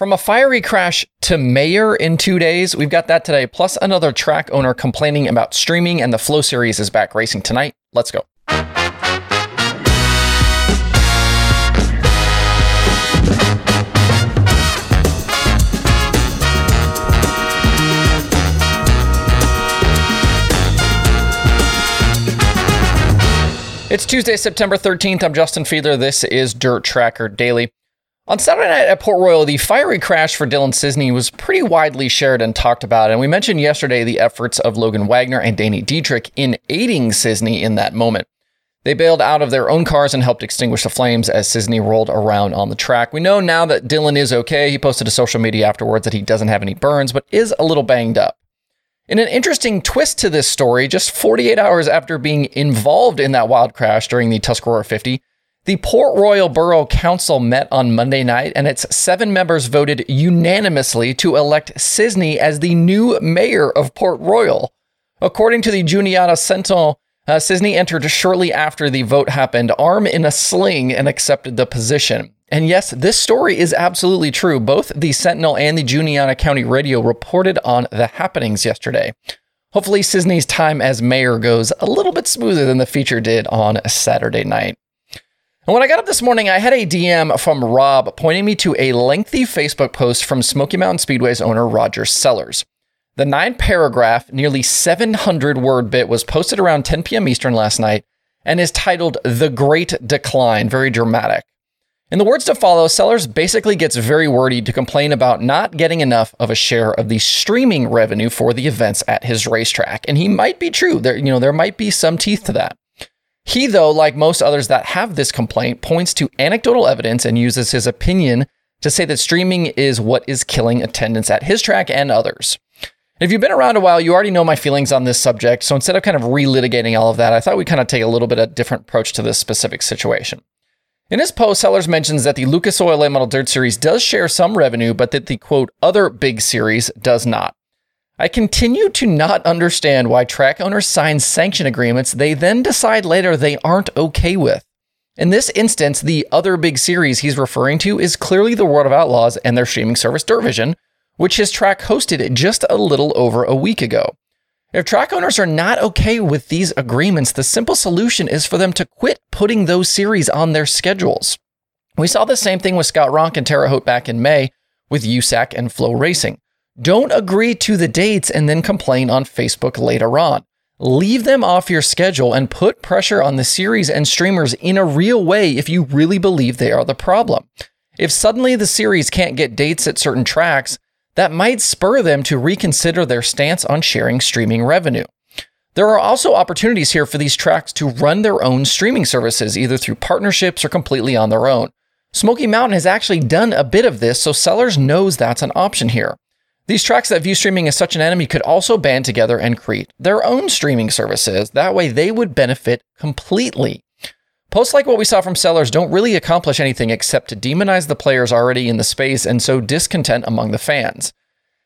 From a fiery crash to mayor in two days, we've got that today, plus another track owner complaining about streaming, and the Flo series is back racing tonight. Let's go. It's Tuesday, September 13th. I'm Justin Fiedler. This is Dirt Tracker Daily. On Saturday night at Port Royal, the fiery crash for Dylan Cisney was pretty widely shared and talked about. And we mentioned yesterday the efforts of Logan Wagner and Danny Dietrich in aiding Cisney in that moment. They bailed out of their own cars and helped extinguish the flames as Cisney rolled around on the track. We know now that Dylan is okay. He posted to social media afterwards that he doesn't have any burns, but is a little banged up. In an interesting twist to this story, just 48 hours after being involved in that wild crash during the Tuscarora 50, the Port Royal Borough Council met on Monday night and its seven members voted unanimously to elect Cisney as the new mayor of Port Royal. According to the Juniata Sentinel, uh, Cisney entered shortly after the vote happened, arm in a sling, and accepted the position. And yes, this story is absolutely true. Both the Sentinel and the Juniata County Radio reported on the happenings yesterday. Hopefully, Cisney's time as mayor goes a little bit smoother than the feature did on Saturday night. And when I got up this morning, I had a DM from Rob pointing me to a lengthy Facebook post from Smoky Mountain Speedway's owner, Roger Sellers. The nine paragraph, nearly 700 word bit was posted around 10 p.m. Eastern last night and is titled The Great Decline. Very dramatic. In the words to follow, Sellers basically gets very wordy to complain about not getting enough of a share of the streaming revenue for the events at his racetrack. And he might be true. There, you know, there might be some teeth to that. He, though, like most others that have this complaint, points to anecdotal evidence and uses his opinion to say that streaming is what is killing attendance at his track and others. If you've been around a while, you already know my feelings on this subject. So instead of kind of relitigating all of that, I thought we'd kind of take a little bit of different approach to this specific situation. In his post, Sellers mentions that the Lucas Oil Late Model Dirt Series does share some revenue, but that the quote, other big series does not. I continue to not understand why track owners sign sanction agreements they then decide later they aren't okay with. In this instance, the other big series he's referring to is clearly the World of Outlaws and their streaming service Dirtvision, which his track hosted just a little over a week ago. If track owners are not okay with these agreements, the simple solution is for them to quit putting those series on their schedules. We saw the same thing with Scott Ronk and Terre Haute back in May with USAC and FloRacing. Don't agree to the dates and then complain on Facebook later on. Leave them off your schedule and put pressure on the series and streamers in a real way if you really believe they are the problem. If suddenly the series can't get dates at certain tracks, that might spur them to reconsider their stance on sharing streaming revenue. There are also opportunities here for these tracks to run their own streaming services, either through partnerships or completely on their own. Smoky Mountain has actually done a bit of this, so Sellers knows that's an option here. These tracks that view streaming as such an enemy could also band together and create their own streaming services. That way, they would benefit completely. Posts like what we saw from Sellers don't really accomplish anything except to demonize the players already in the space and sow discontent among the fans.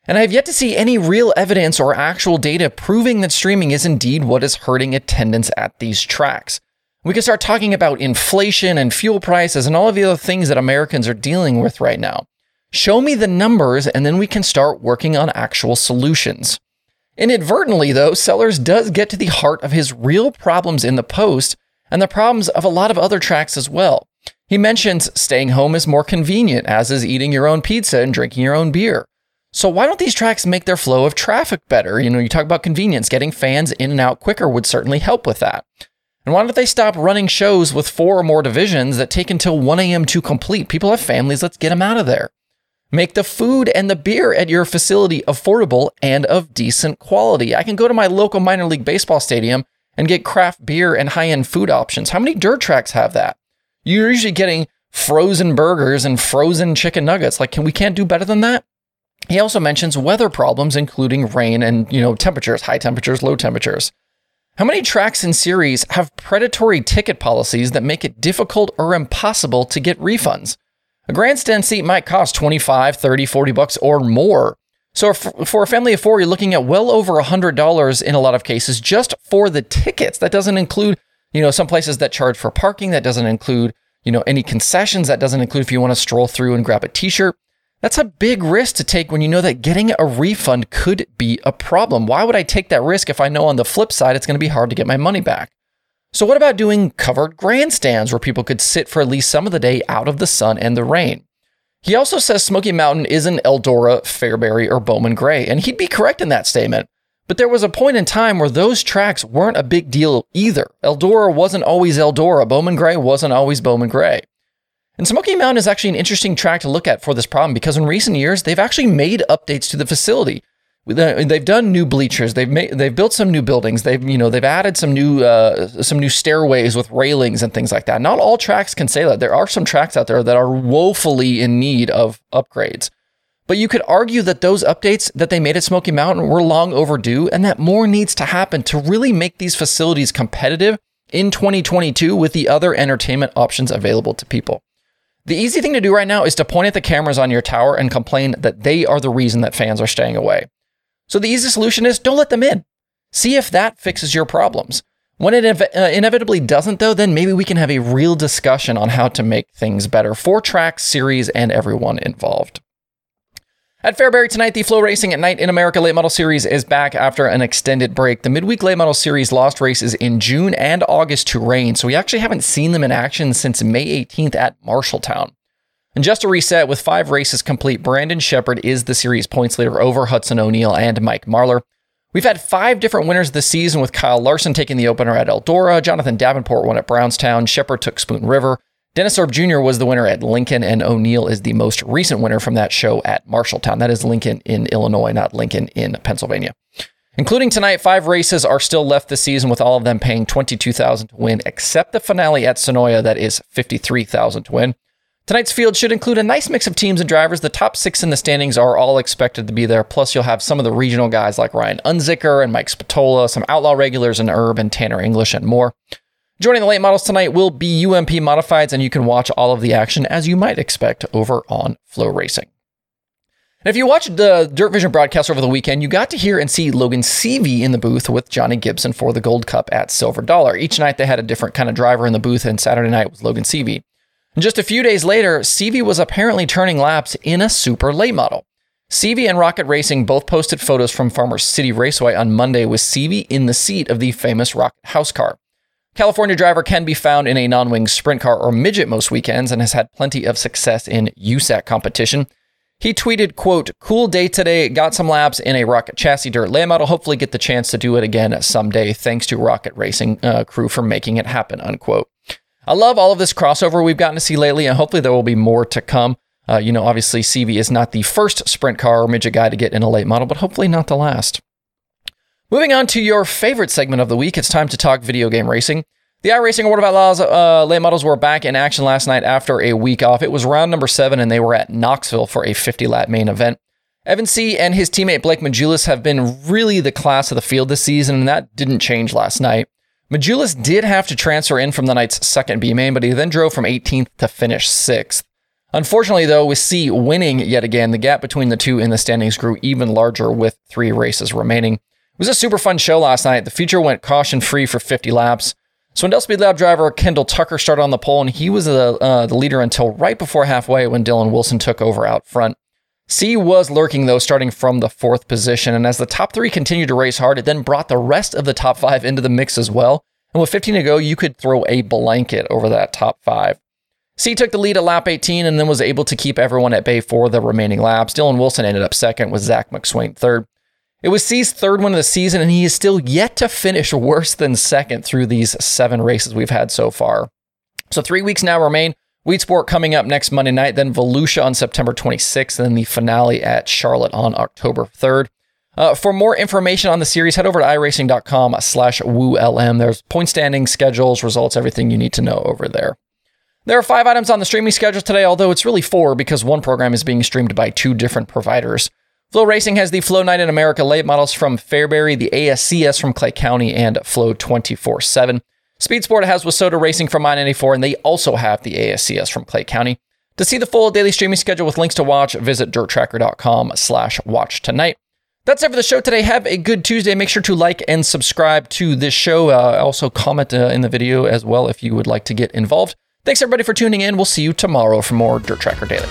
And I have yet to see any real evidence or actual data proving that streaming is indeed what is hurting attendance at these tracks. We can start talking about inflation and fuel prices and all of the other things that Americans are dealing with right now. Show me the numbers, and then we can start working on actual solutions. Inadvertently, though, Sellers does get to the heart of his real problems in the post and the problems of a lot of other tracks as well. He mentions staying home is more convenient, as is eating your own pizza and drinking your own beer. So why don't these tracks make their flow of traffic better? You know, you talk about convenience, getting fans in and out quicker would certainly help with that. And why don't they stop running shows with four or more divisions that take until 1 a.m. to complete? People have families, let's get them out of there. Make the food and the beer at your facility affordable and of decent quality. I can go to my local minor league baseball stadium and get craft beer and high end food options. How many dirt tracks have that? You're usually getting frozen burgers and frozen chicken nuggets. Like, can we can't do better than that? He also mentions weather problems, including rain and you know temperatures, high temperatures, low temperatures. How many tracks in series have predatory ticket policies that make it difficult or impossible to get refunds? A grandstand seat might cost 25, 30, 40 bucks or more. So for a family of four, you're looking at well over $100 in a lot of cases just for the tickets. That doesn't include, you know, some places that charge for parking. That doesn't include, you know, any concessions. That doesn't include if you want to stroll through and grab a t-shirt. That's a big risk to take when you know that getting a refund could be a problem. Why would I take that risk if I know on the flip side it's going to be hard to get my money back? So, what about doing covered grandstands where people could sit for at least some of the day out of the sun and the rain? He also says Smoky Mountain isn't Eldora, Fairbury, or Bowman Gray, and he'd be correct in that statement. But there was a point in time where those tracks weren't a big deal either. Eldora wasn't always Eldora, Bowman Gray wasn't always Bowman Gray. And Smoky Mountain is actually an interesting track to look at for this problem because in recent years, they've actually made updates to the facility. They've done new bleachers. They've made, they've built some new buildings. They've you know they've added some new uh, some new stairways with railings and things like that. Not all tracks can say that. There are some tracks out there that are woefully in need of upgrades. But you could argue that those updates that they made at Smoky Mountain were long overdue and that more needs to happen to really make these facilities competitive in 2022 with the other entertainment options available to people. The easy thing to do right now is to point at the cameras on your tower and complain that they are the reason that fans are staying away. So the easy solution is don't let them in. See if that fixes your problems. When it uh, inevitably doesn't, though, then maybe we can have a real discussion on how to make things better for tracks, series, and everyone involved. At Fairbury tonight, the FloRacing at Night in America Late Model Series is back after an extended break. The midweek Late Model Series lost races in June and August to rain, so we actually haven't seen them in action since May 18th at Marshalltown. And just a reset, with five races complete, Brandon Sheppard is the series points leader over Hudson O'Neil and Mike Marlar. We've had five different winners this season, with Kyle Larson taking the opener at Eldora, Jonathan Davenport won at Brownstown, Sheppard took Spoon River, Dennis Erb Jr. was the winner at Lincoln, and O'Neil is the most recent winner from that show at Marshalltown. That is Lincoln in Illinois, not Lincoln in Pennsylvania. Including tonight, five races are still left this season, with all of them paying twenty-two thousand to win, except the finale at Senoia that is fifty-three thousand to win. Tonight's field should include a nice mix of teams and drivers. The top six in the standings are all expected to be there. Plus, you'll have some of the regional guys like Ryan Unzicker and Mike Spatola, some outlaw regulars in Erb and Tanner English, and more. Joining the late models tonight will be UMP Modifieds, and you can watch all of the action as you might expect over on FloRacing. And if you watched the Dirt Vision broadcast over the weekend, you got to hear and see Logan Seavey in the booth with Johnny Gibson for the Gold Cup at Silver Dollar. Each night they had a different kind of driver in the booth, and Saturday night was Logan Seavey. And just a few days later, Seavey was apparently turning laps in a super late model. Seavey and Rocket Racing both posted photos from Farmers City Raceway on Monday with Seavey in the seat of the famous Rocket House car. California driver can be found in a non wing sprint car or midget most weekends and has had plenty of success in USAC competition. He tweeted, quote, cool day today, got some laps in a Rocket chassis dirt lay model, hopefully get the chance to do it again someday. Thanks to Rocket Racing uh, crew for making it happen, unquote. I love all of this crossover we've gotten to see lately, and hopefully there will be more to come. Uh, you know, obviously, Seavey is not the first sprint car or midget guy to get in a late model, but hopefully not the last. Moving on to your favorite segment of the week, it's time to talk video game racing. The iRacing World of Outlaws uh, late models were back in action last night after a week off. It was round number seven, and they were at Knoxville for a 50 lap main event. Evan C. and his teammate Blake Majulis have been really the class of the field this season, and that didn't change last night. Majulis did have to transfer in from the night's second B main, but he then drove from 18th to finish sixth. Unfortunately, though, with C winning yet again, the gap between the two in the standings grew even larger with three races remaining. It was a super fun show last night. The feature went caution free for 50 laps. Swindell Speed Lab driver Kendall Tucker started on the pole, and he was the, uh, the leader until right before halfway when Dylan Wilson took over out front. C was lurking, though, starting from the fourth position, and as the top three continued to race hard, it then brought the rest of the top five into the mix as well. And with 15 to go, you could throw a blanket over that top five. C took the lead at lap 18 and then was able to keep everyone at bay for the remaining laps. Dylan Wilson ended up second with Zach McSwain third. It was C's third win of the season, and he is still yet to finish worse than second through these seven races we've had so far. So three weeks now remain. Weedsport coming up next Monday night, then Volusia on September 26th, and then the finale at Charlotte on October 3rd. Uh, for more information on the series, head over to iRacing.com slash WooLM. There's point standings, schedules, results, everything you need to know over there. There are five items on the streaming schedule today, although it's really four because one program is being streamed by two different providers. FloRacing has the Flo Night in America late models from Fairbury, the ASCS from Clay County, and Flo 24 7. Speed Sport has WISSOTA Racing from I 94, and they also have the ASCS from Clay County. To see the full daily streaming schedule with links to watch, visit dirttracker.com slash watch tonight. That's it for the show today. Have a good Tuesday. Make sure to like and subscribe to this show. Uh, also, comment uh, in the video as well if you would like to get involved. Thanks everybody for tuning in. We'll see you tomorrow for more Dirt Tracker Daily.